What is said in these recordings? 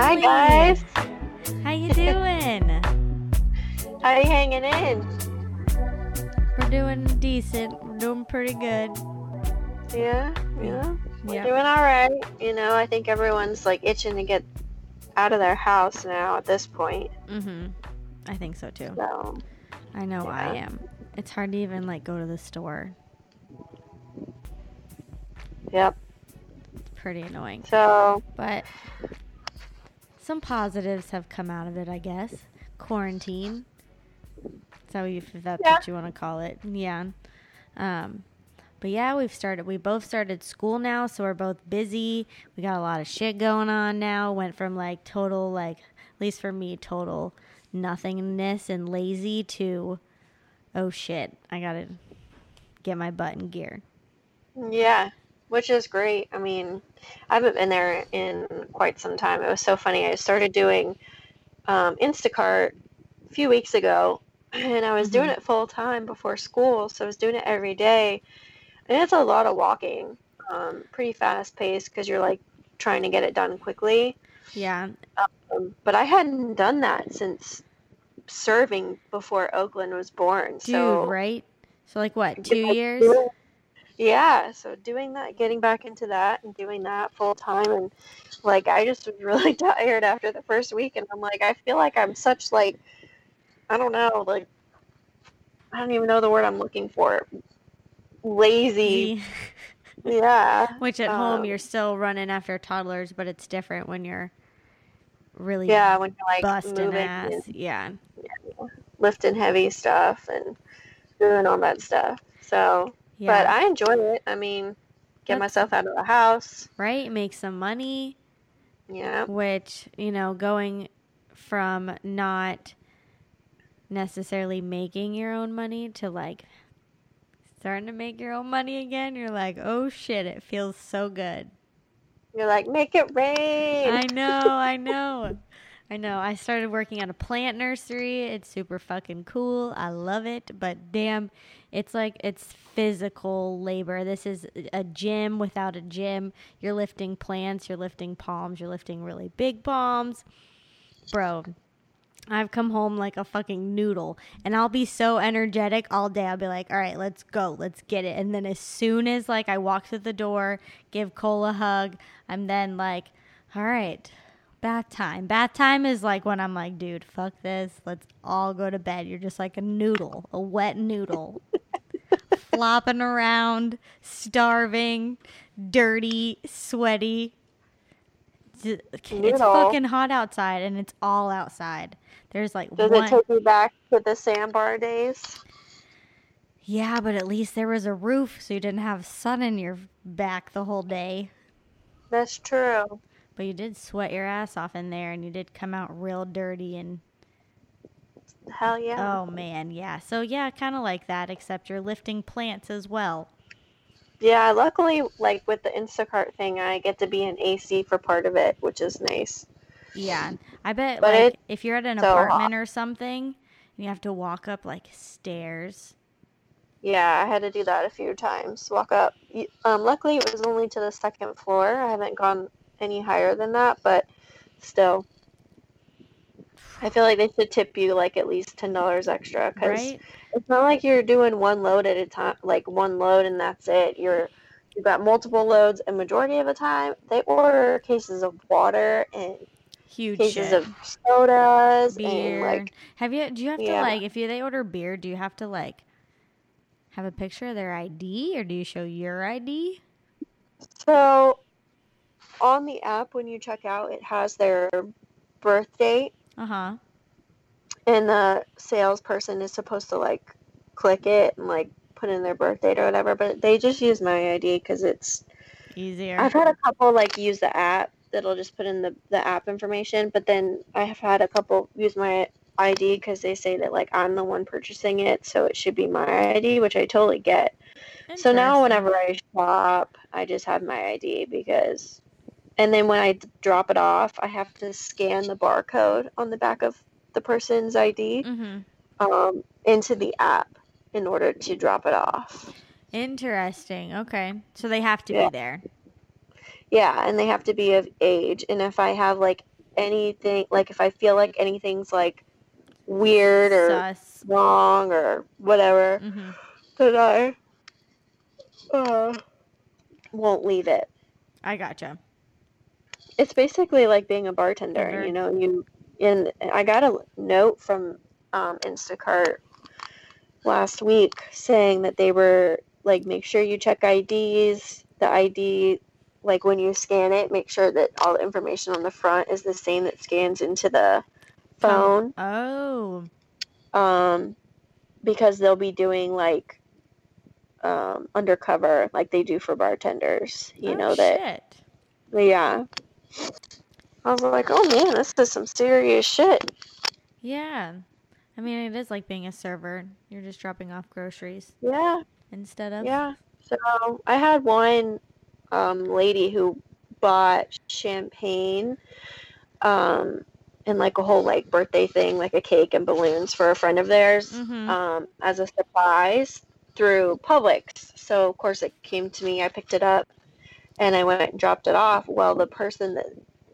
Hi guys. How you doing? How you hanging in? We're doing decent. We're doing pretty good. Yeah, yeah. We're Yeah. doing all right. You know, I think everyone's like itching to get out of their house now at this point. Mhm. I think so too. So I know I am. It's hard to even like go to the store. yep. It's pretty annoying. So But some positives have come out of it, I guess. Quarantine. So if that's Yeah. what you want to call it. Yeah. Um but yeah, we've started we both started school now, so we're both busy. We got a lot of shit going on now. Went from like total like at least for me total nothingness and lazy to oh shit, I got to get my butt in gear. yeah, which is great. I mean, I haven't been there in quite some time. It was so funny. I started doing um, Instacart a few weeks ago, and I was doing it full time before school. So I was doing it every day, and it's a lot of walking. Um, pretty fast paced because you're like trying to get it done quickly. Yeah. Um, but I hadn't done that since serving before Oakland was born. Dude, so right? So like what, 2 years? Yeah, so doing that, getting back into that, and doing that full time, and like I just was really tired after the first week, and I'm like, I feel like I'm such like, I don't know, like, I don't even know the word I'm looking for, lazy. Yeah. Which at home Um, you're still running after toddlers, but it's different when you're really Yeah, when you're like busting ass. and Yeah. lifting heavy stuff and doing all that stuff. So, Yeah. but I enjoy it. I mean, get That's- myself out of the house. right? Make some money, Yeah. which, you know, going from not necessarily making your own money to like starting to make your own money again, you're like, oh shit, it feels so good. You're like, make it rain. I know, I know. I know. I started working at a plant nursery. It's super fucking cool. I love it, but damn, it's like it's physical labor. This is a gym without a gym. You're lifting plants, you're lifting palms, you're lifting really big palms. Bro, I've come home like a fucking noodle and I'll be so energetic all day. I'll be like, all right, let's go, let's get it. And then as soon as like I walk through the door, give Cole a hug, I'm then like, all right, bath time. Bath time is like when I'm like, dude, fuck this. Let's all go to bed. You're just like a noodle, a wet noodle, flopping around, starving, dirty, sweaty. It's Noodle. fucking hot outside and it's all outside. There's like Does one. it take you back to the sandbar days? yeah, but at least there was a roof so you didn't have sun in your back the whole day. That's true. But you did sweat your ass off in there and you did come out real dirty and Hell yeah. oh man, yeah. So yeah, kind of like that except you're lifting plants as well. Yeah, luckily, like with the Instacart thing, I get to be an AC for part of it, which is nice. Yeah. I bet But like if you're at an so hot. apartment or something and you have to walk up like stairs. Yeah, I had to do that a few times. Walk up. Um, luckily, it was only to the second floor. I haven't gone any higher than that, but still, I feel like they should tip you like at least ten dollars extra because Right? it's not like you're doing one load at a time, like one load and that's it. You're you've got multiple loads, and majority of the time they order cases of water and Huge cases shit. of sodas beer. and like have you do you have to like if you they order beer, do you have to like have a picture of their ID or do you show your ID? so on the app when you check out, it has their birth date Uh-huh. and the salesperson is supposed to like click it and like put in their birth date or whatever but they just use my id because it's Easier. i've had a couple like use the app that'll just put in the, the app information but then i have had a couple use my id because they say that like i'm the one purchasing it so it should be my id which i totally get so now whenever i shop i just have my id because and then when I drop it off i have to scan the barcode on the back of the person's id Mhm. um, into the app in order to drop it off. Interesting. Okay. So they have to Yeah. be there. Yeah, and they have to be of age. And if I have like anything, like if I feel like anything's like weird or Sus. wrong or whatever, hmm then I uh, won't leave it. I gotcha. It's basically like being a bartender. Bartender. You know, you and I got a note from um, Instacart last week saying that they were like, make sure you check IDs. The ID, like when you scan it, make sure that all the information on the front is the same that scans into the phone. Oh. Um, because they'll be doing like um, undercover, like they do for bartenders. You Oh, know that shit. yeah. I was like, oh man, this is some serious shit. Yeah. I mean, it is like being a server. You're just dropping off groceries Yeah, instead of. yeah. So I had one um, lady who bought champagne um, and like a whole like birthday thing, like a cake and balloons for a friend of theirs Mhm. um, as a surprise through Publix. So of course it came to me. I picked it up and I went and dropped it off. Well, the person that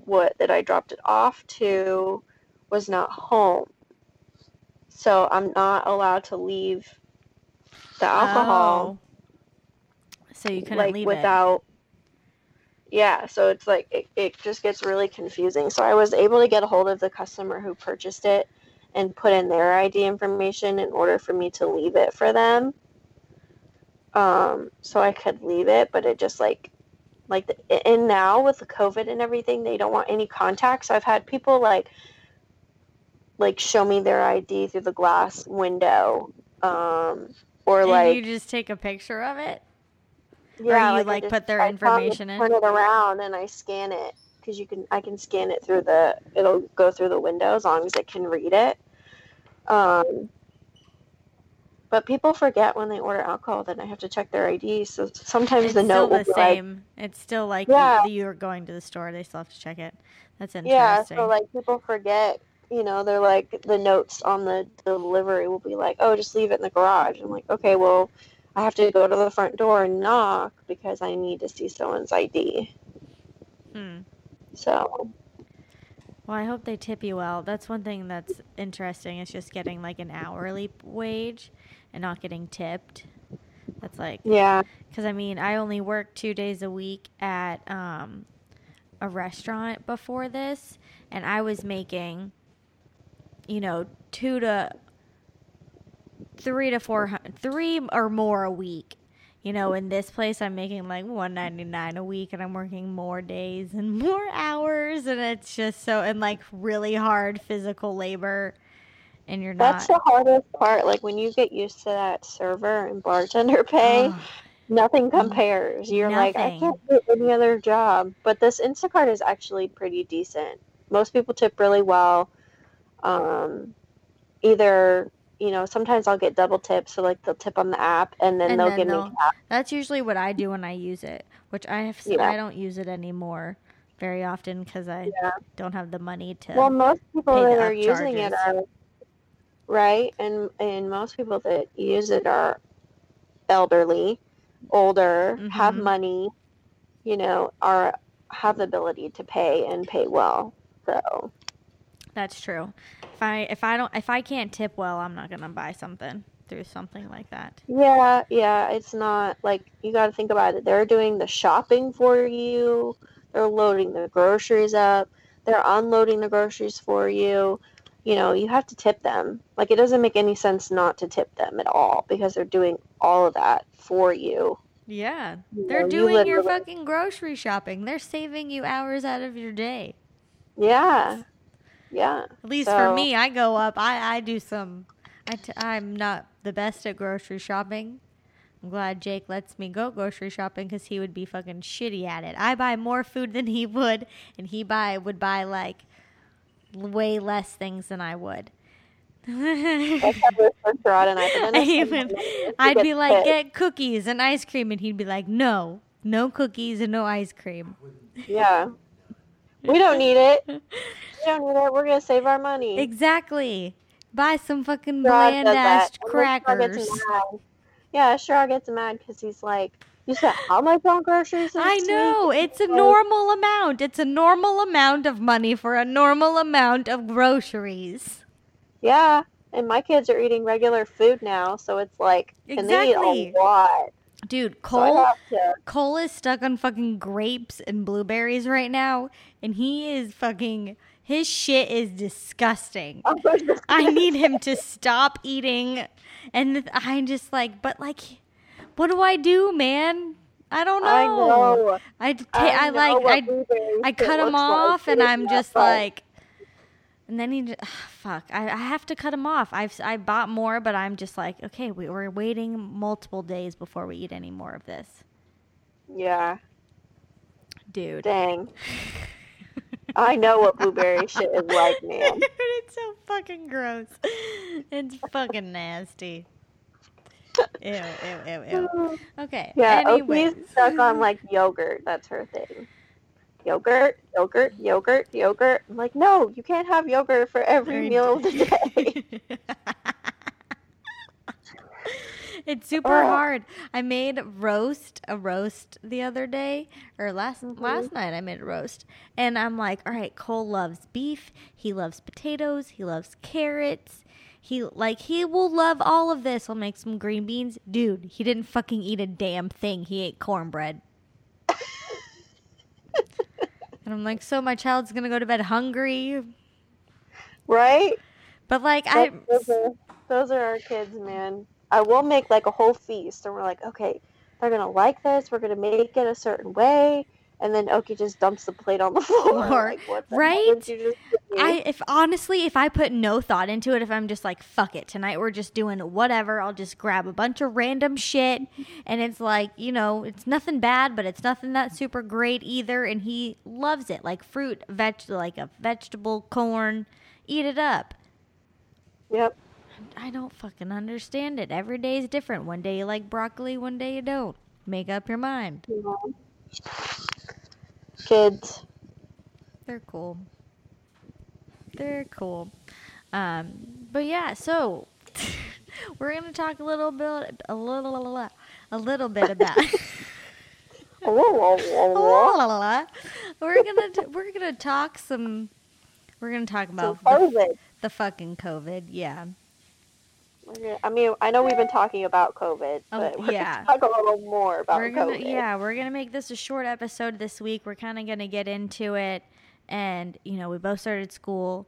what that I dropped it off to was not home. So I'm not allowed to leave the alcohol Oh. So you couldn't like leave without yeah so it's like it, it just gets really confusing so i was able to get a hold of the customer who purchased it and put in their id information in order for me to leave it for them um so i could leave it but it just like like the, and now with the covid and everything they don't want any contact so i've had people like like show me their id through the glass window um or like you just take a picture of it. yeah, you, I like, just- put their I information in? Turn it around and I scan it because you can. I can scan it through the. It'll go through the window as long as it can read it. Um, but people forget when they order alcohol that I have to check their ID. So sometimes It's the note will the be like, same. it's still like Yeah. you, you're going to the store. They still have to check it. That's interesting. yeah. So like people forget. You know, they're like the notes on the delivery will be like, "Oh, just leave it in the garage." I'm like, "Okay, well, I have to go to the front door and knock because I need to see someone's ID." Hmm. So Well, I hope they tip you well. That's one thing that's interesting. It's just getting like an hourly wage and not getting tipped. That's like yeah. because I mean I only worked two days a week at um, a restaurant before this, and I was making, you know, two to three to four hundred, three or more a week. You know, in this place, I'm making like one ninety nine a week, and I'm working more days and more hours, and it's just so and like really hard physical labor, and you're That's not. the hardest part. Like when you get used to that server and bartender pay, nothing compares. You're like, I can't do any other job. But this Instacart is actually pretty decent. Most people tip really well. Um, either you know, sometimes I'll get double tips, so like they'll tip on the app and then And they'll then give they'll- me cash. That's usually what I do when I use it, which I have. Yeah. I don't use it anymore very often because I Yeah. don't have the money to. Well, most people that are using it are right, and and most people that use it are elderly, older, have Mhm. money, you know, are have the ability to pay and pay well. So That's true. If I if I don't if I can't tip well, I'm not gonna buy something through something like that. yeah, yeah, it's not like you got to think about it. They're doing the shopping for you. They're loading the groceries up. They're unloading the groceries for you. You know, you have to tip them. Like it doesn't make any sense not to tip them at all because they're doing all of that for you. Yeah, You they're know, you doing your fucking grocery shopping. They're saving you hours out of your day. Yeah. Yeah. At least for me, I go up. I I do some. I t- I'm not the best at grocery shopping. I'm glad Jake lets me go grocery shopping because he would be fucking shitty at it. I buy more food than he would, and he buy would buy like way less things than I would. That's how this for Sherrod and I. But then I I spend even- money to I'd be like, get cookies and ice cream, and he'd be like, no, no cookies and no ice cream. Yeah. We don't need it. We don't need it. We're gonna save our money. Exactly. Buy some fucking bland ass that. And then Sherrod gets crackers. Yeah, Sherrod gets mad because he's like, "You spent how much on groceries?" I know. week?" It's a normal amount. It's a normal amount of money for a normal amount of groceries. Yeah, and my kids are eating regular food now, so it's like, and they eat Exactly. a lot. Dude, Cole to. Cole is stuck on fucking grapes and blueberries right now, and he is fucking his shit is disgusting. I need him to stop eating. And I'm just like, but like, what do I do, man? I don't know. I know. I, ta- I I, know like, I, I cut him looks like off, and I'm just but- like, and then he, just, ah, fuck, I, I have to cut him off. I've, I bought more, but I'm just like, okay, we, we're waiting multiple days before we eat any more of this, Yeah, dude. dang. I know what blueberry shit is like, man. it's so fucking gross. It's fucking nasty. Ew, ew, ew, ew. Okay. Yeah, anyways. Stuck on like yogurt. That's her thing. Yogurt, yogurt, yogurt, yogurt. I'm like, no, you can't have yogurt for every Every meal of the day. it's super Ugh. hard. I made roast a roast the other day or last Mhm. last night I made a roast. And I'm like, "All right, Cole loves beef, he loves potatoes, he loves carrots. He like he will love all of this. I'll make some green beans. Dude, he didn't fucking eat a damn thing. He ate cornbread. and I'm like, "So my child's going to go to bed hungry?" right? But like I those, are, those are our kids, man. I will make like a whole feast, and we're like, okay, they're gonna like this. We're gonna make it a certain way, and then Oki just dumps the plate on the floor. Floor, like, what the right? did you just? I if honestly, if I put no thought into it, if I'm just like fuck it, tonight we're just doing whatever, I'll just grab a bunch of random shit and it's like, you know, it's nothing bad, but it's nothing that super great either and he loves it. Like fruit, veg like a vegetable, corn, eat it up. Yep. I don't fucking understand it. Every day is different. One day you like broccoli, one day you don't. Make up your mind. know. Kids. They're cool. They're cool. Um, but yeah, so we're gonna talk a little bit, a little, a little bit about. we're gonna t- we're gonna talk some. We're gonna talk about the, COVID. the fucking COVID. Yeah. I mean, I know we've been talking about COVID, Um, but we're yeah. gonna talk a little more about we're gonna COVID. yeah we're gonna make this a short episode this week we're kind of gonna get into it and you know we both started school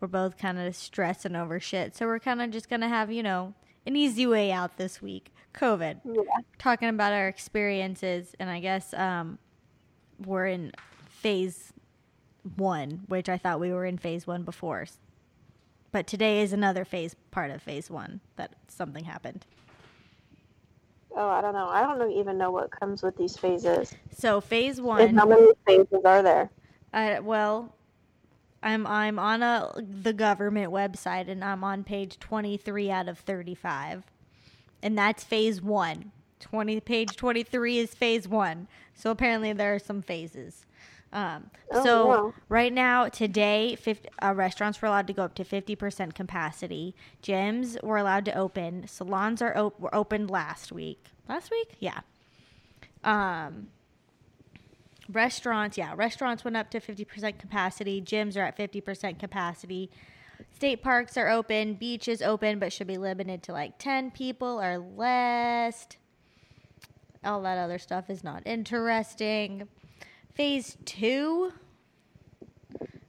we're both kind of stressing over shit so we're kind of just gonna have you know an easy way out this week covid Yeah. talking about our experiences and i guess um we're in phase one which i thought we were in phase one before but today is another phase part of phase one that something happened Oh, I don't know. I don't even know what comes with these phases. so phase And one how many phases are there? Uh, well, I'm I'm on a the government website and I'm on page 23 out of 35. And that's phase 1. 20 page 23 is phase 1. So apparently there are some phases. Um, Oh, so wow. right now today 50, uh, restaurants were allowed to go up to 50% capacity. Gyms were allowed to open. Salons are op- were opened last week. Last week? Yeah. Um restaurants yeah restaurants went up to 50% capacity gyms are at 50% capacity state parks are open beaches open but should be limited to like 10 people or less all that other stuff is not interesting phase two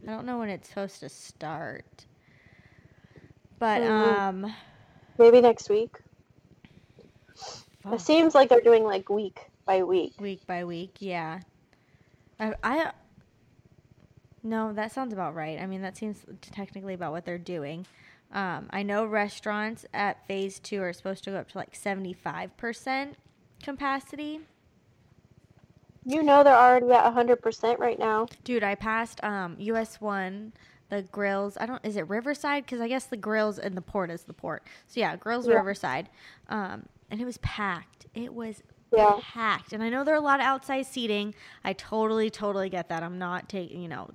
i don't know when it's supposed to start but Mhm. um Maybe next week. fuck. It seems like they're doing like week by week. week by week yeah I, I no that sounds about right i mean that seems technically about what they're doing um, i know restaurants at phase two are supposed to go up to like 75% capacity You know they're already at 100% right now. dude i passed um, us one the grills i don't is it riverside because i guess the grills and the port is the port so yeah grills Yeah. riverside um, and it was packed it was Yeah. packed. And I know there are a lot of outside seating. I totally, totally get that. I'm not taking, you know,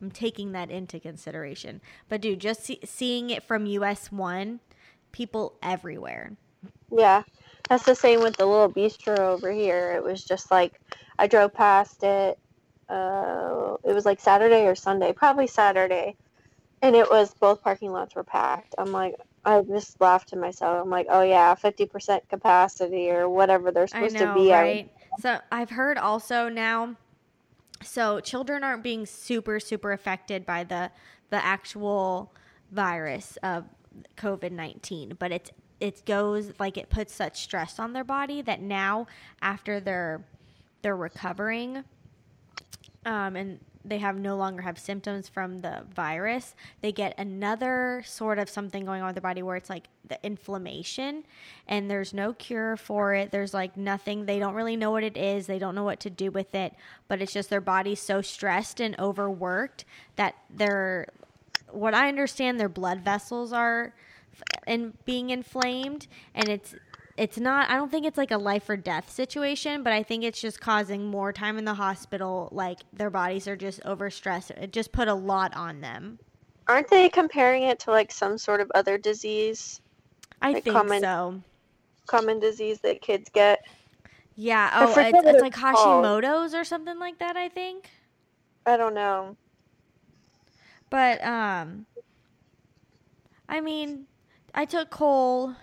I'm taking that into consideration. But dude, just see- seeing it from US one, people everywhere. Yeah. That's the same with the little bistro over here. It was just like I drove past it. Uh, it was like Saturday or Sunday, probably Saturday, and it was both parking lots were packed. I'm like, I just laughed to myself. I'm like, oh yeah, fifty percent capacity or whatever they're supposed know, to be. right? So I've heard also now. So children aren't being super super affected by the the actual virus of COVID nineteen, but it's it goes like it puts such stress on their body that now after they're they're recovering, um, and they have no longer have symptoms from the virus, they get another sort of something going on with their body where it's like the inflammation and there's no cure for it. There's like nothing, they don't really know what it is, they don't know what to do with it, but it's just their body's so stressed and overworked that they're what I understand their blood vessels are and being inflamed and it's it's not i don't think it's like a life or death situation but i think it's just causing more time in the hospital like their bodies are just overstressed it just put a lot on them Aren't they comparing it to like some sort of other disease, i Like think common- so common disease that kids get? yeah oh it's, it's like called. hashimoto's or something like that i think I don't know. but um i mean i took cole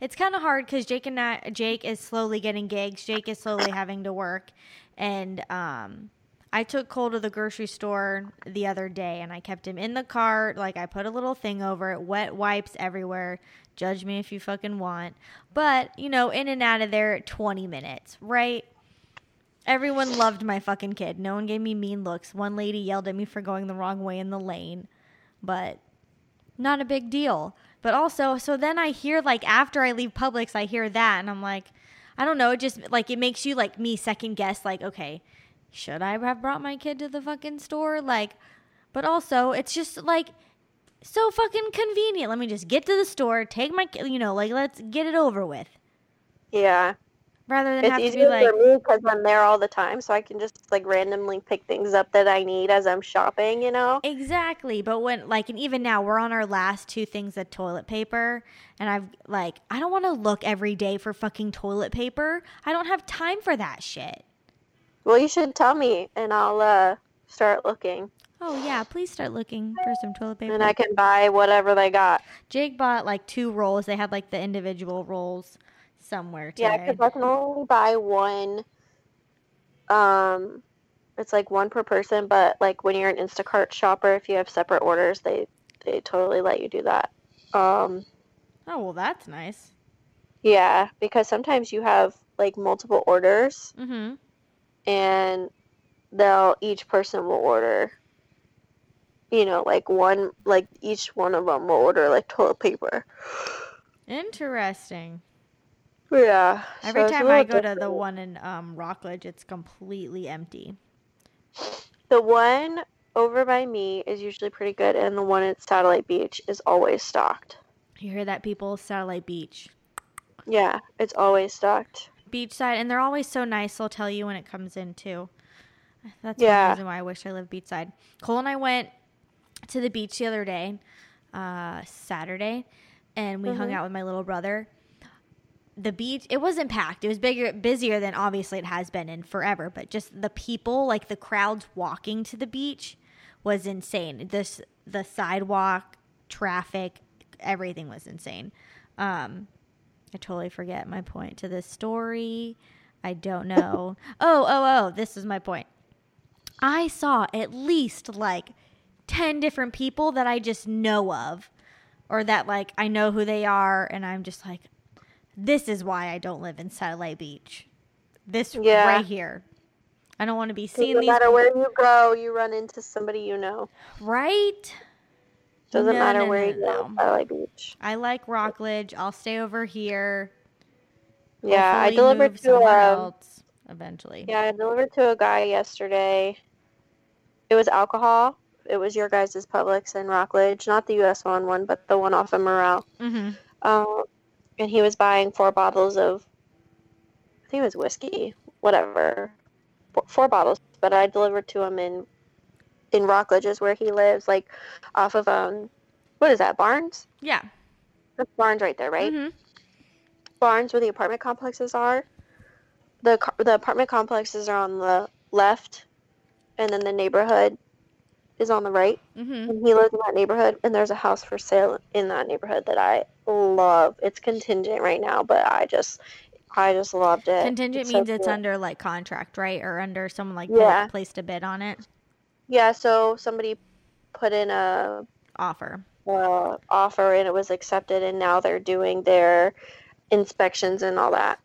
it's kind of hard because Jake and I, Jake is slowly getting gigs. Jake is slowly having to work, and um, I took Cole to the grocery store the other day, and I kept him in the cart. Like I put a little thing over it, wet wipes everywhere. Judge me if you fucking want, but you know, in and out of there, twenty minutes, right? Everyone loved my fucking kid. No one gave me mean looks. One lady yelled at me for going the wrong way in the lane, but not a big deal. But also, so then I hear like after I leave Publix, I hear that, and I'm like, I don't know. It just like it makes you like me second guess. Like, okay, should I have brought my kid to the fucking store? Like, but also it's just like so fucking convenient. Let me just get to the store, take my, you know, like let's get it over with, Yeah. Rather than It's have to be easier like, for me because I'm there all the time, so I can just like randomly pick things up that I need as I'm shopping. You know? Exactly, but when like and even now we're on our last two things of toilet paper and I've like I don't want to look every day for fucking toilet paper. I don't have time for that shit. Well, you should tell me, and I'll uh start looking, Oh yeah, please start looking for some toilet paper. and I can buy whatever they got. Jake bought like two rolls. They had like the individual rolls somewhere today. Yeah, because I can only buy one. Um, it's like one per person, but like when you're an Instacart shopper, if you have separate orders, they they totally let you do that. Um, oh well, that's nice. yeah, because sometimes you have like multiple orders, Mm-hmm. and they'll each person will order. You know, like one, like each one of them will order like toilet paper. Interesting. Yeah. Every so time I go to the one in um, Rockledge, it's completely empty. The one over by me is usually pretty good, and the one at Satellite Beach is always stocked. You hear that, people? Satellite Beach. Yeah, it's always stocked. beachside and they're always so nice they'll tell you when it comes in too that's Yeah. one reason why i wish i lived beachside cole and i went to the beach the other day uh, saturday and we hung Mhm. out with my little brother the beach it wasn't packed it was bigger busier than obviously it has been in forever but just the people like the crowds walking to the beach was insane this the sidewalk traffic everything was insane um I totally forget my point to this story. I don't know. oh, oh, oh, this is my point. I saw at least like 10 different people that I just know of or that like I know who they are and I'm just like this is why I don't live in Satellite Beach. This Yeah. right here. I don't want to be Doesn't these matter where you go, you run into somebody you know. right? Doesn't No, matter no, where no, you go. no. at Satellite Beach. I like Rockledge. I'll stay over here. Yeah, I delivered to somewhere um, else eventually. Yeah, I delivered to a guy yesterday. It was alcohol. It was your guys' Publix in Rockledge, not the US one one, but the one off of Murrell. Mm-hmm. Um, and he was buying four bottles of, I think it was whiskey, whatever, four, four bottles. But I delivered to him in, in Rockledge, is where he lives, like off of um, what is that Barnes? Yeah. That's Barnes right there, right? Mhm. Barnes where the apartment complexes are. The the apartment complexes are on the left, and then the neighborhood is on the right. Mm-hmm. And he lives in that neighborhood, and there's a house for sale in that neighborhood that I love. It's contingent right now, but I just, I just loved it. Contingent It's so means it's cool. under like contract, right? Or under someone like Yeah. placed a bid on it. Yeah, so somebody put in a Offer. uh, offer and it was accepted, and now they're doing their inspections and all that.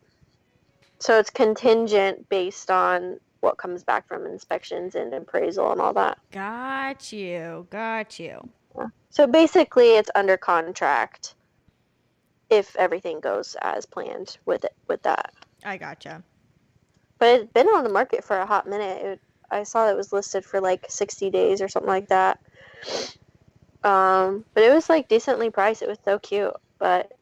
So it's contingent based on what comes back from inspections and appraisal and all that. Got you. Got you. So basically, it's under contract if everything goes as planned with it with that. I gotcha. But it's been on the market for a hot minute. It, I saw it was listed for like 60 days or something like that. Um, but it was like decently priced. It was so cute. But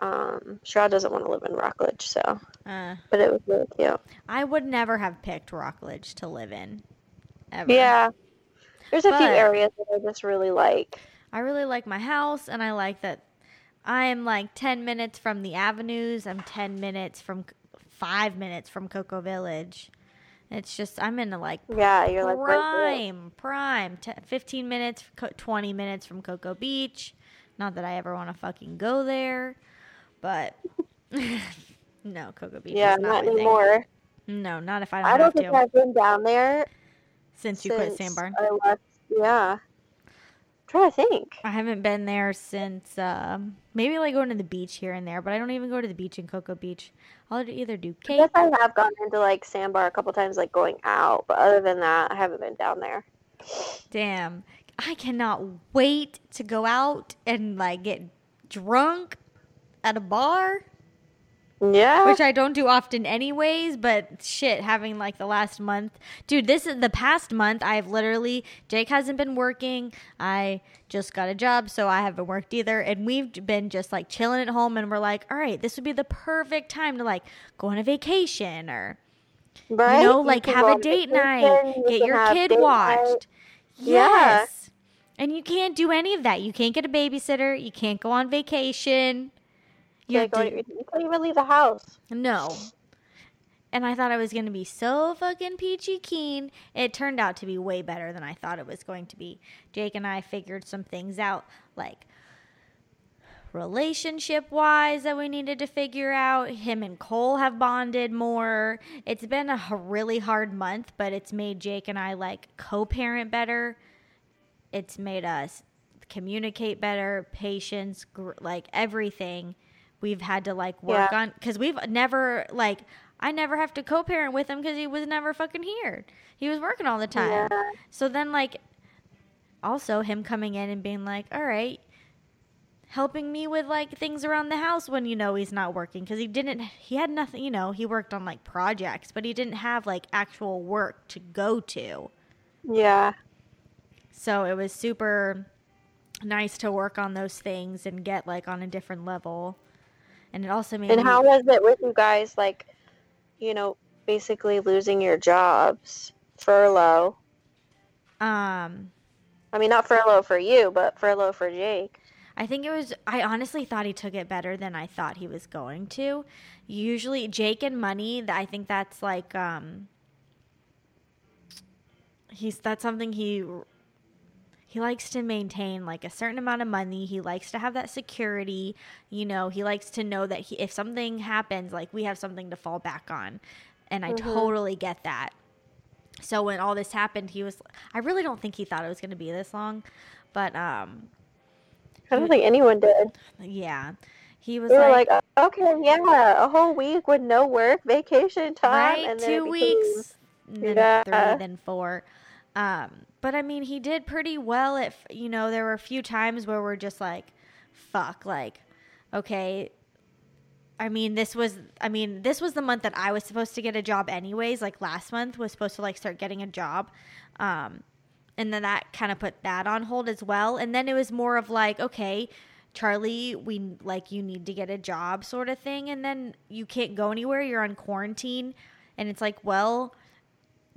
um, Sherrod doesn't want to live in Rockledge, so. Uh, But it was really cute. I would never have picked Rockledge to live in. Ever. Yeah. There's a few areas that I just really like. I really like my house, and I like that I am like 10 minutes from the avenues. I'm 10 minutes from, five minutes from Cocoa Village. It's just, I'm in a like Yeah, you're like prime, prime. T- 15 minutes, co- 20 minutes from Cocoa Beach. Not that I ever want to fucking go there, but no, Cocoa Beach Yeah, is not, not my thing. anymore. No, not if I don't, I don't think to. I've been down there Since you quit Sandbar. I left. Yeah. I'm trying to think. I haven't been there since um, maybe like going to the beach here and there, but I don't even go to the beach in Cocoa Beach. I'll either do I cake. guess I have gone into like Sandbar a couple times, like going out, but other than that, I haven't been down there. Damn, I cannot wait to go out and like get drunk at a bar, Yeah. which I don't do often anyways. But shit, having like the last month, dude, this is the past month. I've literally Jake hasn't been working. I just got a job, so I haven't worked either, and we've been just like chilling at home. And we're like, all right, this would be the perfect time to like go on a vacation or right? you know, like can have a date night, you get your kid watched. night. Yes. Yeah. And you can't do any of that. You can't get a babysitter. You can't go on vacation. You can't, to, you can't even leave the house. no. And I thought I was going to be so fucking peachy keen. It turned out to be way better than I thought it was going to be. Jake and I figured some things out, like relationship wise, that we needed to figure out. Him and Cole have bonded more. It's been a really hard month, but it's made Jake and I like co parent better. It's made us communicate better, patience, gr- like everything we've had to like work Yeah. on because we've never like I never have to co-parent with him because he was never fucking here. He was working all the time. Yeah. So then like also him coming in and being like, "All right, helping me with like things around the house when you know he's not working because he didn't he had nothing, you know, he worked on like projects, but he didn't have like actual work to go to. Yeah. So it was super nice to work on those things and get like on a different level. And it also made And me- how was it with you guys, like, you know, basically losing your jobs, furlough? um I mean, not furlough for you, but furlough for Jake. I think it was I honestly thought he took it better than I thought he was going to. Usually Jake and money, I think that's like um he's that's something he he likes to maintain like a certain amount of money. He likes to have that security. You know, he likes to know that he, if something happens, like we have something to fall back on. And I totally get that. So when all this happened, he was I really don't think he thought it was going to be this long, but um I don't think anyone did. yeah. He was like, like, okay, yeah, a whole week with no work, vacation time, right, and then two weeks, and then Yeah. three, then four. Um, but I mean, he did pretty well. If you know, there were a few times where we're just like, "Fuck!" Like, okay. I mean, this was. I mean, this was the month that I was supposed to get a job, anyways. Like last month was supposed to like start getting a job, um, and then that kind of put that on hold as well. And then it was more of like, okay, Charlie, we like you need to get a job, sort of thing. And then you can't go anywhere. You're on quarantine, and it's like, well,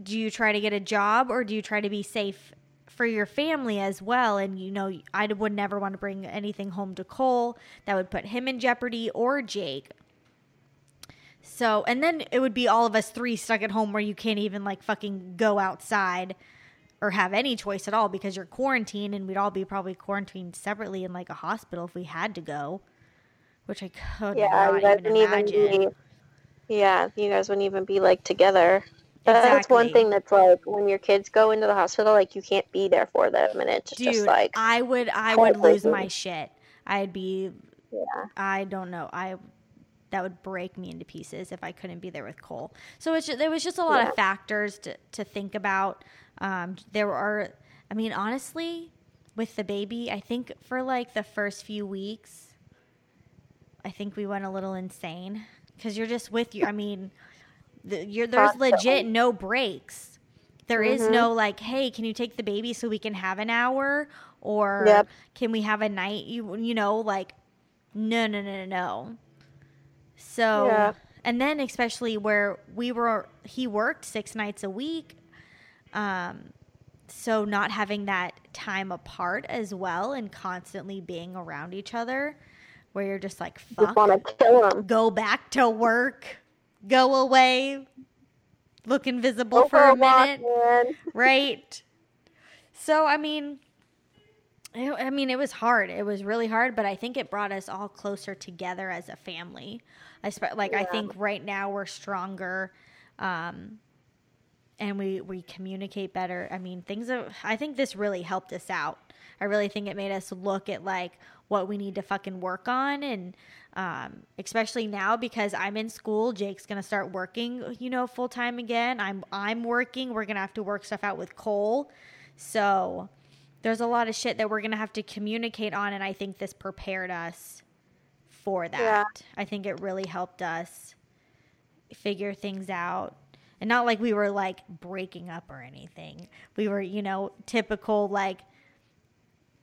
do you try to get a job or do you try to be safe for your family as well? And you know, I would never want to bring anything home to Cole that would put him in jeopardy or Jake. So, and then it would be all of us three stuck at home where you can't even like fucking go outside or have any choice at all because you're quarantined and we'd all be probably quarantined separately in like a hospital if we had to go, which I could Yeah, not you guys even wouldn't even be. Yeah, you guys wouldn't even be like together. That's one thing that's like when your kids go into the hospital, like you can't be there for them, and it's Dude, just like I would I would lose my shit. I'd be yeah, I don't know. I that would break me into pieces if I couldn't be there with Cole. So it's just, there was just a lot Yeah. of factors to to think about. Um, there are, I mean, honestly, with the baby, I think for like the first few weeks, I think we went a little insane because you're just with you. I mean, the, you're, there's legit no breaks. There is Mhm. no like, hey, can you take the baby so we can have an hour, or Yep. can we have a night? You you know, like, no, no, no, no, no. So, Yeah. and then especially where we were, he worked six nights a week. Um, so not having that time apart as well and constantly being around each other, where you're just like, just fuck, want to kill them. go back to work, go away, look invisible Go for a walk, minute right? So I mean, it, I mean, it was hard. It was really hard, but I think it brought us all closer together as a family. I like I think right now we're stronger, um, and we we communicate better. I mean, things. Have, I think this really helped us out. I really think it made us look at like what we need to fucking work on and um, especially now because I'm in school, Jake's gonna start working, you know, full time again. I'm I'm working. We're gonna have to work stuff out with Cole. So there's a lot of shit that we're gonna have to communicate on, and I think this prepared us for that. Yeah. I think it really helped us figure things out. And not like we were like breaking up or anything. We were, you know, typical like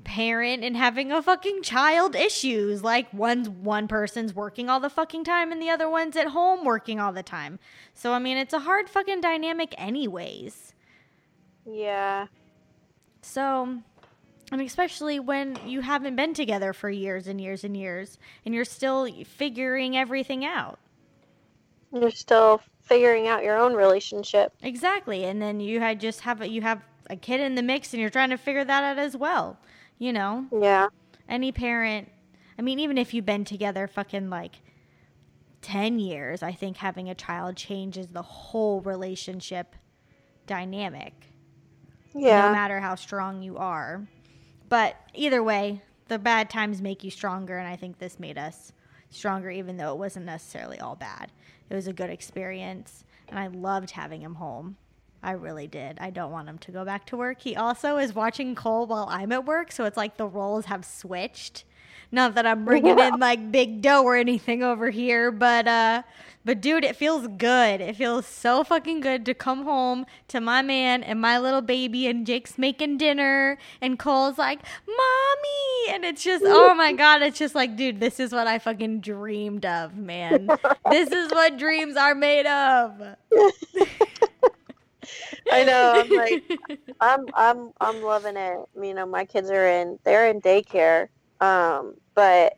parent and having a fucking child issues. Like one one person's working all the fucking time and the other one's at home working all the time. So I mean, it's a hard fucking dynamic anyways. Yeah, So and especially when you haven't been together for years and years and years and you're still figuring everything out. you're still figuring out your own relationship. Exactly. And then you had just have a, you have a kid in the mix and you're trying to figure that out as well. You know? Yeah, any parent i mean even if you've been together fucking like 10 years i think having a child changes the whole relationship dynamic. Yeah. no matter how strong you are. But either way the bad times make you stronger and i think this made us stronger even though it wasn't necessarily all bad. It was a good experience and i loved having him home I really did. I don't want him to go back to work. He also is watching Cole while I'm at work, so it's like the roles have switched. Not that I'm bringing in like big dough or anything over here, but uh but dude, it feels good. It feels so fucking good to come home to my man and my little baby and Jake's making dinner and Cole's like, "Mommy." And it's just oh my god, it's just like, dude, this is what I fucking dreamed of, man. this is what dreams are made of. I know. I'm like, I'm I'm I'm loving it. You know, my kids are in they're in daycare. Um, but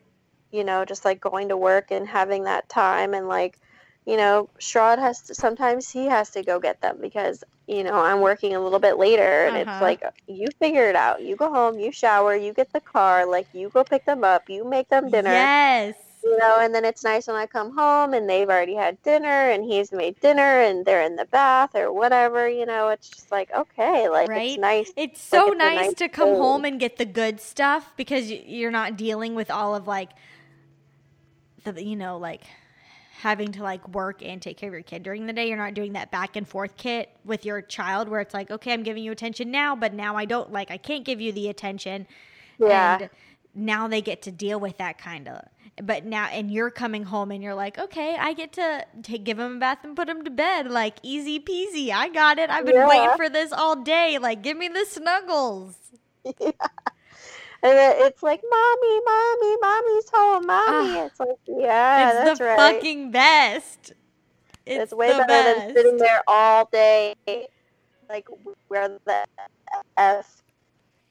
you know, just like going to work and having that time and like, you know, Strahd has to sometimes he has to go get them because, you know, I'm working a little bit later and Uh-huh. it's like you figure it out. You go home, you shower, you get the car, like you go pick them up, you make them dinner Yes. You know, and then it's nice when I come home and they've already had dinner and he's made dinner and they're in the bath or whatever, you know, it's just like, okay, like Right? it's nice. It's Like, so it's nice nice to come food. home and get the good stuff because you're not dealing with all of like the you know like having to like work and take care of your kid during the day. You're not doing that back and forth kit with your child where it's like, okay, I'm giving you attention now, but now I don't like I can't give you the attention. Yeah. And now they get to deal with that kind of but now and you're coming home and you're like okay i get to take give him a bath and put him to bed like easy peasy i got it i've been Yeah. waiting for this all day like give me the snuggles And it's like, mommy, mommy, mommy's home, mommy. Ah, it's like, yeah, it's the right. fucking best it's, it's, way the better best. than sitting there all day, like where the F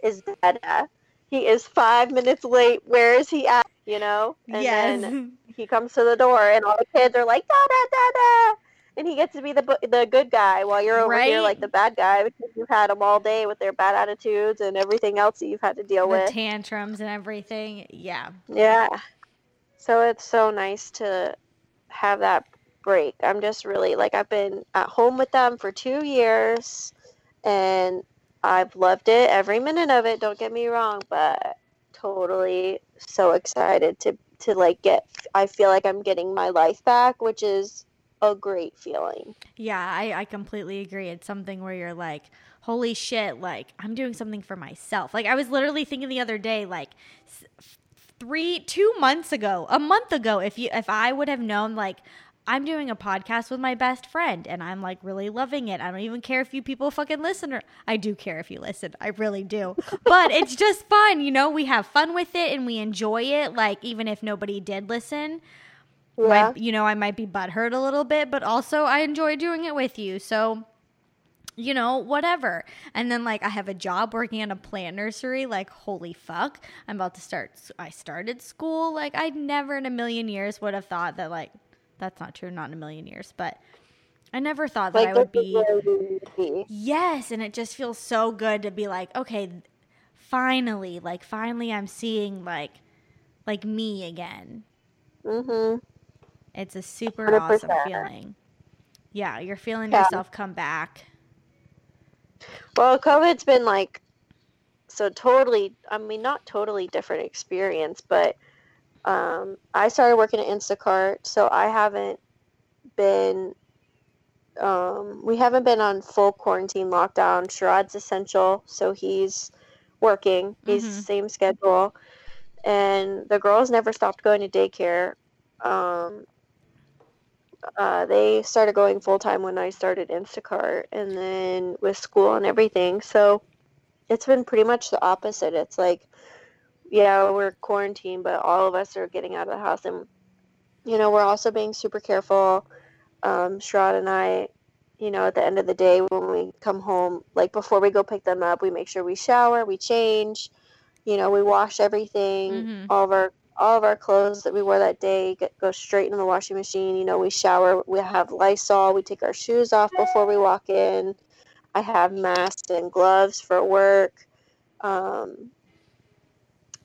is dead at. He is five minutes late. Where is he at? You know? And yes then he comes to the door, and all the kids are like da da da da, and he gets to be the the good guy while you're over here like the bad guy because you've had them all day with their bad attitudes and everything else that you've had to deal The with. tantrums and everything. Yeah. Yeah. So it's so nice to have that break. I'm just really like I've been at home with them for 2 years and I've loved it every minute of it, don't get me wrong, but totally so excited to to like get I feel like I'm getting my life back, which is a great feeling. Yeah, I, I completely agree. It's something where you're like, holy shit, like I'm doing something for myself. Like I was literally thinking the other day, like three, two months ago, a month ago, if you, if I would have known, like I'm doing a podcast with my best friend and I'm like really loving it. I don't even care if you people fucking listen or I do care if you listen. I really do. But it's just fun, you know, we have fun with it and we enjoy it. Like even if nobody did listen, Yeah. might, you know, I might be butthurt a little bit, but also I enjoy doing it with you. So, you know, whatever. And then, like, I have a job working at a plant nursery. Like, holy fuck. I'm about to start. I started school. Like, I never in a million years would have thought that, like, that's not true, not in a million years, but I never thought that like I would be. where we need to be. Yes, and it just feels so good to be like, okay, finally, like finally I'm seeing like like me again. Mhm. It's a super awesome 100%. feeling. Yeah, you're feeling Yeah. yourself come back. Well, COVID's been like so totally. I mean, not totally different experience, but um, I started working at Instacart, so I haven't been. Um, we haven't been on full quarantine lockdown. Sherrod's essential, so he's working. He's Mhm. same schedule, and the girls never stopped going to daycare. Um, uh, they started going full time when I started Instacart, and then with school and everything. So it's been pretty much the opposite. It's like, yeah, we're quarantined, but all of us are getting out of the house, and you know, we're also being super careful. Um, Sherrod and I, you know, at the end of the day, when we come home, like before we go pick them up, we make sure we shower, we change, you know, we wash everything, Mhm. all of our all of our clothes that we wore that day get, go straight in the washing machine. You know, we shower, we have Lysol, we take our shoes off before we walk in. I have masks and gloves for work. Um,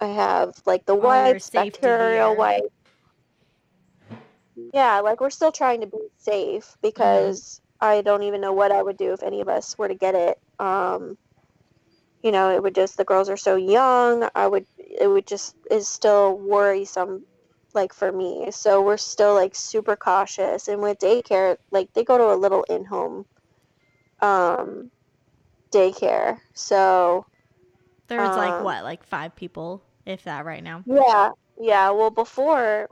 I have like the wipes, bacterial wipes. Yeah, like we're still trying to be safe because I don't even know what I would do if any of us were to get it. Um, you know, it would just the girls are so young. I would it would just is still worrisome like for me. So we're still like super cautious and with daycare, like they go to a little in-home um daycare. So There's like Um, what, like five people, if that, right now. Yeah, yeah. Well, before,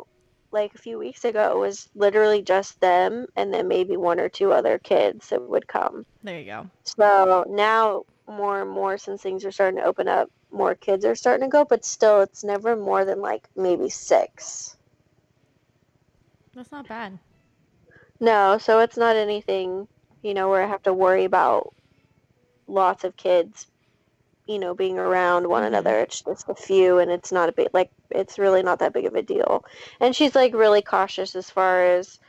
like a few weeks ago, it was literally just them and then maybe one or two other kids that would come. There you go. So now, more and more, since things are starting to open up, more kids are starting to go, but still, it's never more than like maybe six. That's not bad. No, so it's not anything, you know, where I have to worry about lots of kids, you know, being around one Mhm. another. It's just a few, and it's not a big, like, it's really not that big of a deal. And she's like really cautious as far as,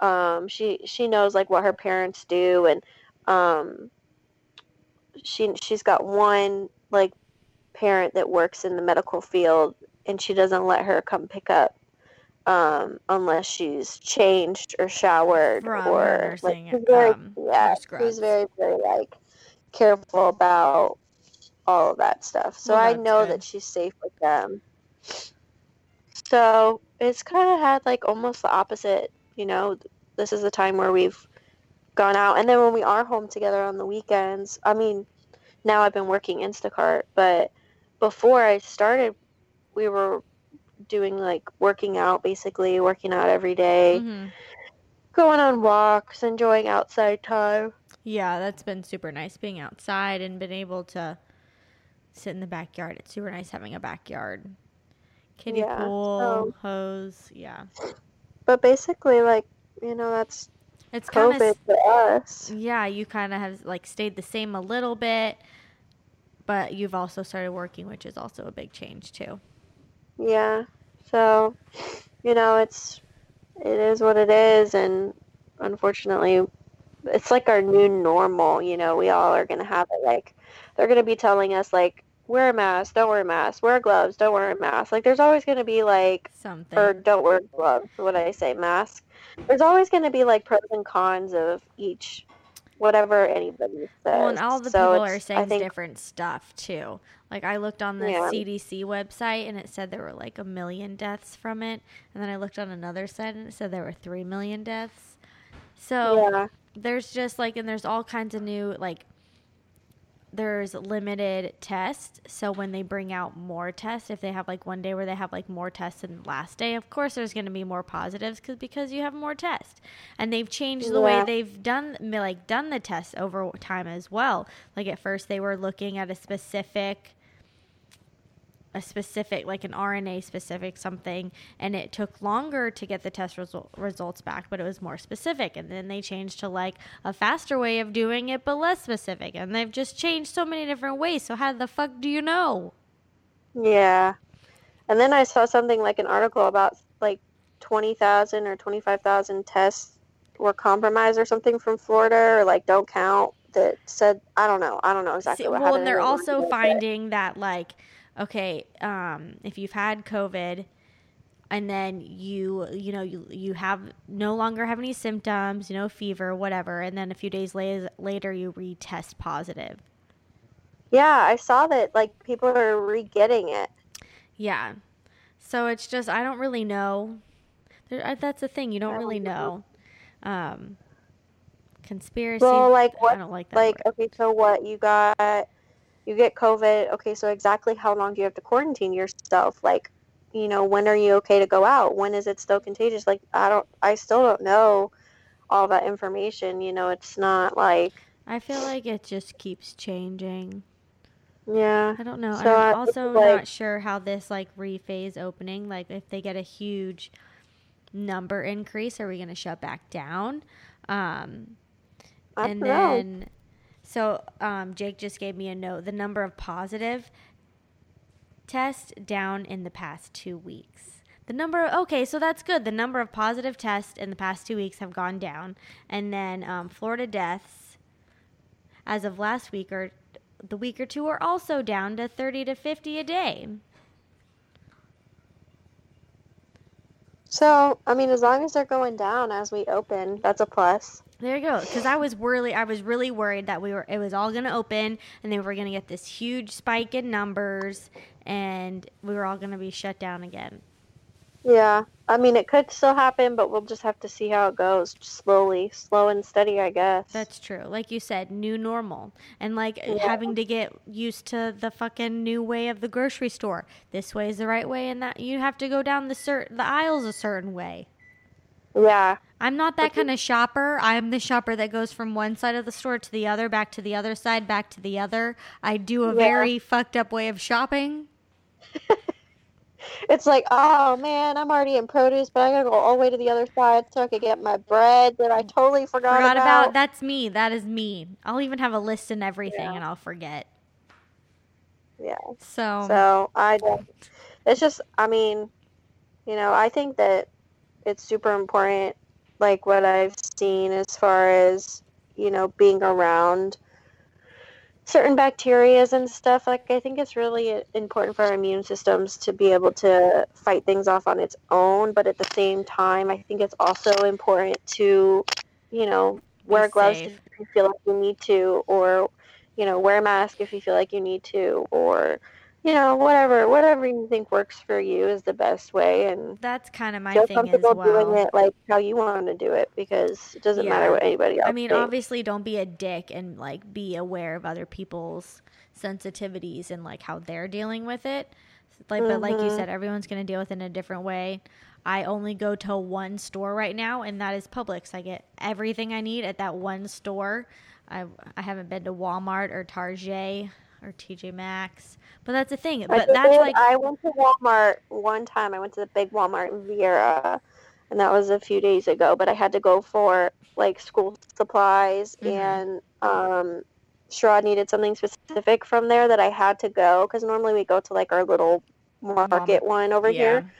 um, she she knows like what her parents do, and um, she she's got one like parent that works in the medical field, and she doesn't let her come pick up um, unless she's changed or showered From or like she's very, um, yeah, she's very very like careful about all of that stuff. So Well, I know good. that she's safe with them. So it's kind of had like almost the opposite. You know, this is the time where we've gone out, and then when we are home together on the weekends. I mean, now I've been working Instacart, but before I started, we were doing like working out, basically working out every day, Mhm. going on walks, enjoying outside time. Yeah, that's been super nice being outside and been able to sit in the backyard. It's super nice having a backyard. Kiddie Yeah, pool, so- hose. Yeah. But basically, like you know, that's It's kinda, for us. yeah, you kind of have like stayed the same a little bit, but you've also started working, which is also a big change too. Yeah. So, you know, it's it is what it is, and unfortunately, it's like our new normal. You know, we all are gonna have it. Like they're gonna be telling us like wear a mask, don't wear a mask, wear gloves, don't wear a mask. Like there's always gonna be like Something. or don't wear gloves. What did I say? Mask. There's always gonna be like pros and cons of each whatever anybody says. Well, and all the So people are saying think, different stuff too. Like I looked on the Yeah. CDC website and it said there were like a million deaths from it, and then I looked on another site and it said there were three million deaths. So yeah, there's just like, and there's all kinds of new like. There's limited tests, so when they bring out more tests, if they have like one day where they have like more tests than last day, of course there's going to be more positives because because you have more tests, and they've changed the way they've done like done the tests over time as well. Like at first they were looking at a specific a specific like an RNA specific something and it took longer to get the test result, results back but it was more specific and then they changed to like a faster way of doing it but less specific and they've just changed so many different ways so how the fuck do you know yeah. And then I saw something like an article about like twenty thousand or twenty five thousand tests were compromised or something from Florida or like don't count. That said, I don't know. I don't know exactly See, what well happened. Well, and they're also finding that like okay um, if you've had covid and then you you know you you have no longer have any symptoms no fever whatever and then a few days later later you retest positive Yeah, I saw that like people are re-getting it. Yeah. So it's just I don't really know. There, uh, that's the thing. You don't really don't know. Um, conspiracy. Well, like what? I don't like that. Like word. okay, so what? You got you get COVID. Okay, so exactly how long do you have to quarantine yourself? Like, you know, when are you okay to go out? When is it still contagious? Like, I don't. I still don't know all that information. You know, it's not like I feel like it just keeps changing. yeah. I don't know. So, I'm also like- not sure how this like rephase opening. Like if they get a huge number increase, are we going to shut back down? Um, and then so um, Jake just gave me a note. The number of positive tests down in the past two weeks. The number okay, so that's good. The number of positive tests in the past two weeks have gone down, and then um, Florida deaths, as of last week or the week or two, are also down to thirty to fifty a day. So, I mean, as long as they're going down as we open, that's a plus. There you go. Because I was really, I was really worried that we were, it was all going to open, and then we were going to get this huge spike in numbers, and we were all going to be shut down again. Yeah. I mean, it could still happen, but we'll just have to see how it goes slowly, slow and steady, I guess. That's true. Like you said, new normal, and like Yeah. having to get used to the fucking new way of the grocery store. This way is the right way, and that you have to go down the cer- the aisles a certain way. yeah. I'm not that kind of shopper. I'm the shopper that goes from one side of the store to the other, back to the other side, back to the other. I do a Yeah. very fucked up way of shopping. It's like, oh man, I'm already in produce, but I gotta go all the way to the other side so I could get my bread that I totally forgot, Forgot about. about that's me. That is me. I'll even have a list and everything, Yeah. and I'll forget. Yeah. So, So I don't. It's just, I mean, you know, I think that it's super important, like what I've seen as far as you know being around certain bacterias and stuff. Like I think it's really important for our immune systems to be able to fight things off on its own. But at the same time, I think it's also important to, you know, wear Be gloves safe. if you feel like you need to, or you know, wear a mask if you feel like you need to, or you know, whatever, whatever you think works for you is the best way, and that's kind of my feel thing as comfortable well. doing it like how you want to do it because it doesn't Yeah. matter what anybody else I mean, thinks. obviously, don't be a dick and like be aware of other people's sensitivities and like how they're dealing with it. Like, but like you Mhm. said, everyone's gonna deal with it in a different way. I only go to one store right now, and that is Publix. I get everything I need at that one store. I I haven't been to Walmart or Target or TJ Maxx, but that's the thing. I But that's like I went to Walmart one time. I went to the big Walmart in Viera, and that was a few days ago. But I had to go for like school supplies, Mhm. and um, Sherrod needed something specific from there that I had to go because normally we go to like our little market one over yeah. here.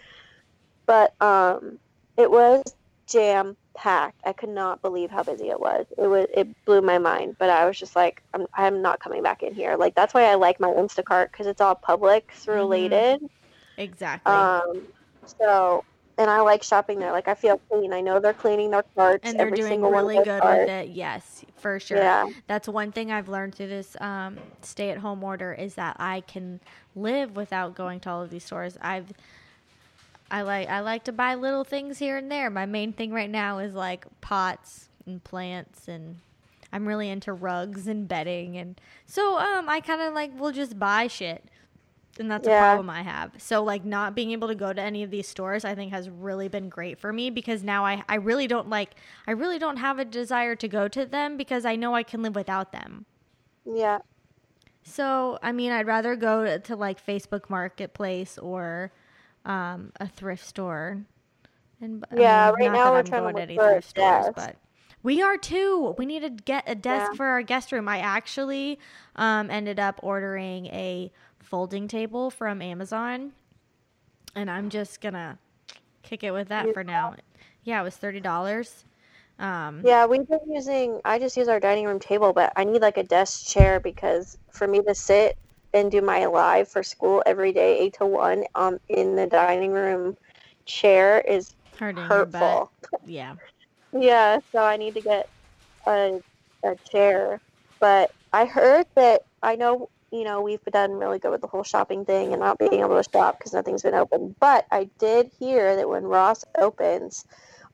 but um, it was jam packed. I could not believe how busy it was. It was it blew my mind. But I was just like, I'm I'm not coming back in here. Like that's why I like my Instacart because it's all Publix related. Exactly. Um, so and I like shopping there. Like I feel clean. I know they're cleaning their carts. and they're every doing single really good carts. with it. Yes, for sure. Yeah. That's one thing I've learned through this um, stay-at-home order is that I can live without going to all of these stores. I've I like I like to buy little things here and there. My main thing right now is like pots and plants and I'm really into rugs and bedding and so um I kind of like will just buy shit. And that's a problem I have. So like not being able to go to any of these stores I think has really been great for me because now I I really don't like I really don't have a desire to go to them because I know I can live without them. Yeah. So, I mean, I'd rather go to, to like Facebook Marketplace or um, a thrift store. And I Yeah, mean, right now we're I'm trying to look any for a thrift stores, desk. but we are too. We need to get a desk Yeah. for our guest room. I actually um, ended up ordering a folding table from Amazon, and I'm just gonna kick it with that for now. Yeah, it was thirty dollars. Um, Yeah, we've been using. I just use our dining room table, but I need like a desk chair because for me to sit and do my live for school every day, eight to one, um, in the dining room chair is hurting hurtful. Yeah. Yeah, so I need to get a a chair. But I heard that I know you know we've done really good with the whole shopping thing and not being able to shop because nothing's been open. But I did hear that when Ross opens,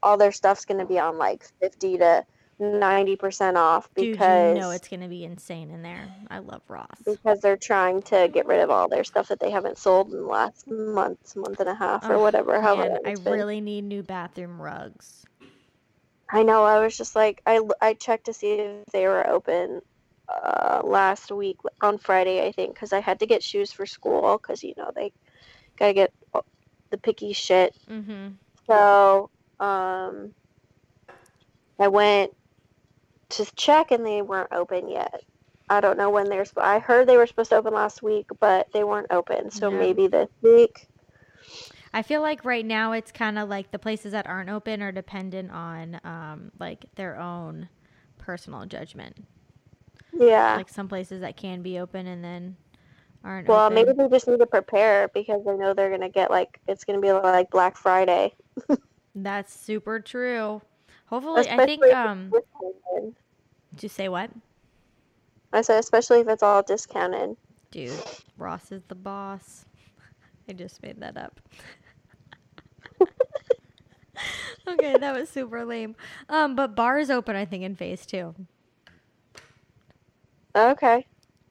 all their stuff's going to be on like fifty to ninety percent off Dude, because you know it's gonna be insane in there. I love Ross. because they're trying to get rid of all their stuff that they haven't sold in the last month, month and a half, or Ugh, whatever. How Man, I been. really need new bathroom rugs. I know. I was just like, I, I checked to see if they were open uh, last week on Friday, I think, because I had to get shoes for school because, you know, they got to get the picky shit. Mm-hmm. So um, I went to check and they weren't open yet. I don't know when they're. I heard they were supposed to open last week, but they weren't open. So Yeah. maybe this week. I feel like right now it's kind of like the places that aren't open are dependent on um, like their own personal judgment. Yeah. Like some places that can be open and then aren't well, open. maybe they just need to prepare because they know they're gonna get like it's gonna be like Black Friday. That's super true. Hopefully, I think um discounted. did you say what? I said especially if it's all discounted. Dude, Ross is the boss. I just made that up. okay, that was super lame. Um, but bars open, I think, in phase two. Okay,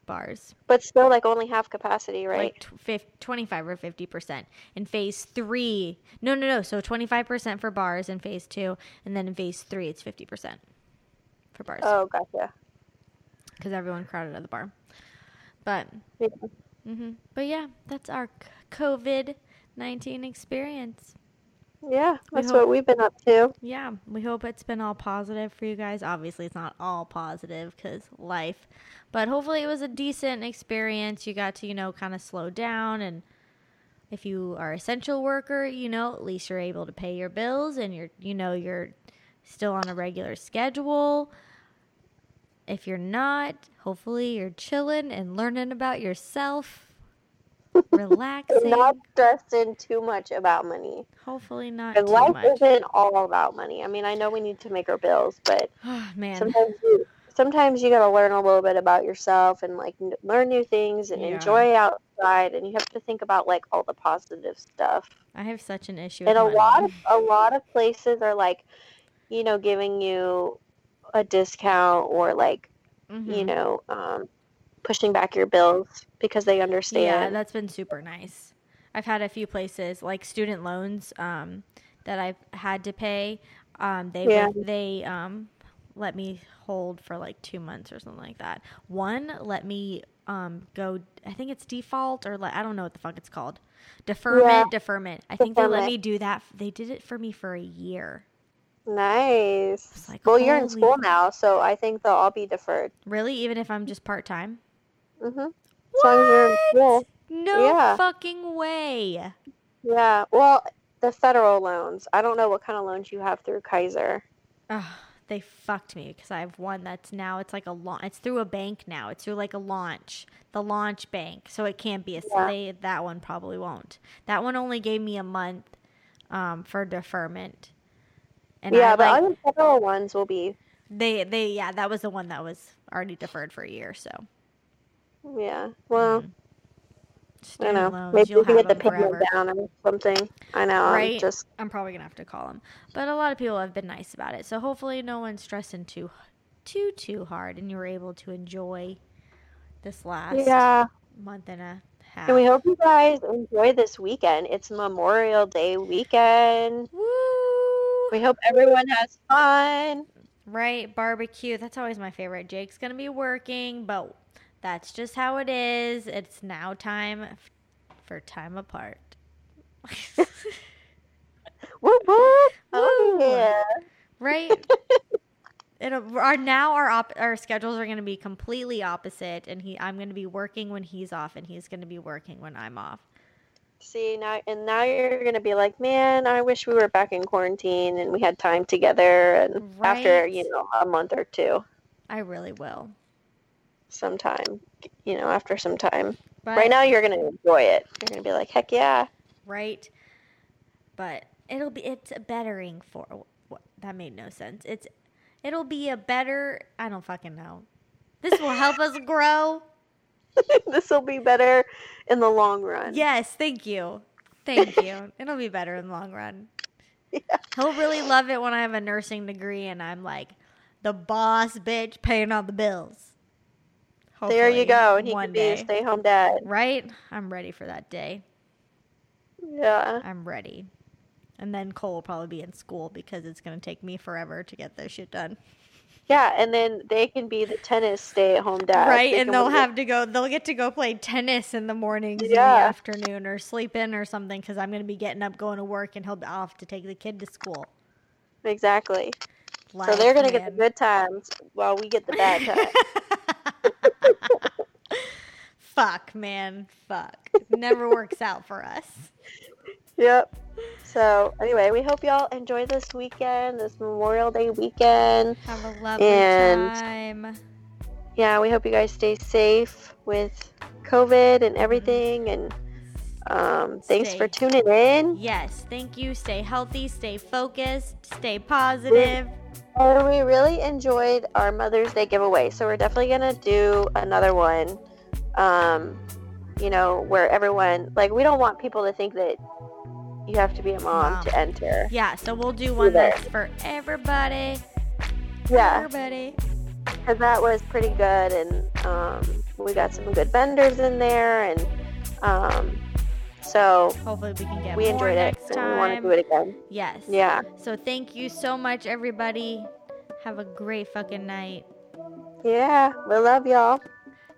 Bars. but still like only half capacity, right? Like tw- fif- 25 or 50%. In phase three, no, no, no. So 25% for bars in phase two. And then in phase three, it's 50% for bars. oh, gotcha. Because everyone crowded at the bar. But, Yeah. hmm but yeah, that's our COVID 19 experience. Yeah, that's hope- what we've been up to. Yeah, we hope it's been all positive for you guys. Obviously, it's not all positive because life, but hopefully, it was a decent experience. You got to, you know, kind of slow down. And if you are essential worker, you know, at least you're able to pay your bills and you're, you know, you're still on a regular schedule. If you're not, hopefully, you're chilling and learning about yourself, relaxing. Not stressing too much about money. hopefully, not Because life much. isn't all about money. I mean, I know we need to make our bills, but Man. sometimes you, sometimes you got to learn a little bit about yourself and like n- learn new things and Yeah. enjoy outside. And you have to think about like all the positive stuff. I have such an issue. and with a money. lot of a lot of places are like you know giving you a discount or like you Mhm. know um, pushing back your bills because they understand. Yeah, that's been super nice. I've had a few places like student loans um, that I've had to pay. Um, they Yeah. they um, let me hold for like two months or something like that. One let me um, go. I think it's default or like, I don't know what the fuck it's called. Deferment, Yeah. deferment. I think they let me do that. They did it for me for a year. nice like, well you're in school now so i think they'll all be deferred Really, even if I'm just part time. hmm as long as you're in school No Yeah. fucking way. yeah well the federal loans. I don't know what kind of loans you have through Kaiser. Ugh, they fucked me because I have one that's now it's like a launch. It's through a bank now. It's through like a launch, the launch bank. So it can't be a Yeah. they, that one probably won't. That one only gave me a month um, for deferment. And yeah, I but like other federal ones will be. they they yeah that was the one that was already deferred for a year. So Yeah. Well, mm-hmm. I student know. loans, Maybe you'll we can get the them payment down or something. I know. Right. I'm just I'm probably gonna have to call him. But a lot of people have been nice about it. So hopefully no one's stressing too too too hard and you were able to enjoy this last yeah. month and a half. And we hope you guys enjoy this weekend. It's Memorial Day weekend. Woo! We hope everyone has fun. Right, barbecue. That's always my favorite. Jake's gonna be working, but that's just how it is. It's now time f- for time apart. Whoop whoop. Oh yeah. right? It'll our now our op, our schedules are going to be completely opposite, and he I'm going to be working when he's off, and he's going to be working when I'm off. See now, and now you're gonna be like, man, I wish we were back in quarantine and we had time together. And after you know a month or two, I really will. Sometime, you know, after some time. But, right now, you're gonna enjoy it. You're gonna be like, heck yeah. right? But it'll be it's a bettering for what that made no sense. It's it'll be a better. I don't fucking know. This will help us grow. this will be better in the long run. Yes, thank you. Thank you. It'll be better in the long run. Yeah. He'll really love it when I have a nursing degree and I'm like the boss bitch paying all the bills. There you go. And he can be a day. stay-home dad. Right? I'm ready for that day. Yeah. I'm ready. And then Cole will probably be in school because it's going to take me forever to get this shit done. Yeah, and then they can be the tennis stay-at-home dad. right? They And they'll have to go, they'll get to go play tennis in the mornings, in the Yeah. afternoon, or sleep in or something because I'm going to be getting up, going to work, and he'll be off to take the kid to school. exactly. so they're gonna get the good times while we get the bad times. Fuck, man. Fuck. Never works out for us. Yep. So anyway, we hope y'all enjoy this weekend, this Memorial Day weekend. Have a lovely And- time. Yeah, we hope you guys stay safe with COVID and everything. And um, thanks Stay- for tuning in. Yes, thank you. Stay healthy, stay focused, stay positive. And we really enjoyed our Mother's Day giveaway. So we're definitely gonna do another one. Um, you know, where everyone like we don't want people to think that you have to be a mom Mom. to enter. Yeah, so we'll do one there. that's for everybody. Yeah. Everybody. because that was pretty good and um, we got some good vendors in there and um, so Hopefully we can get we enjoyed it next and time. we want to do it again Yes. yeah So thank you so much, everybody. Have a great fucking night. yeah we love y'all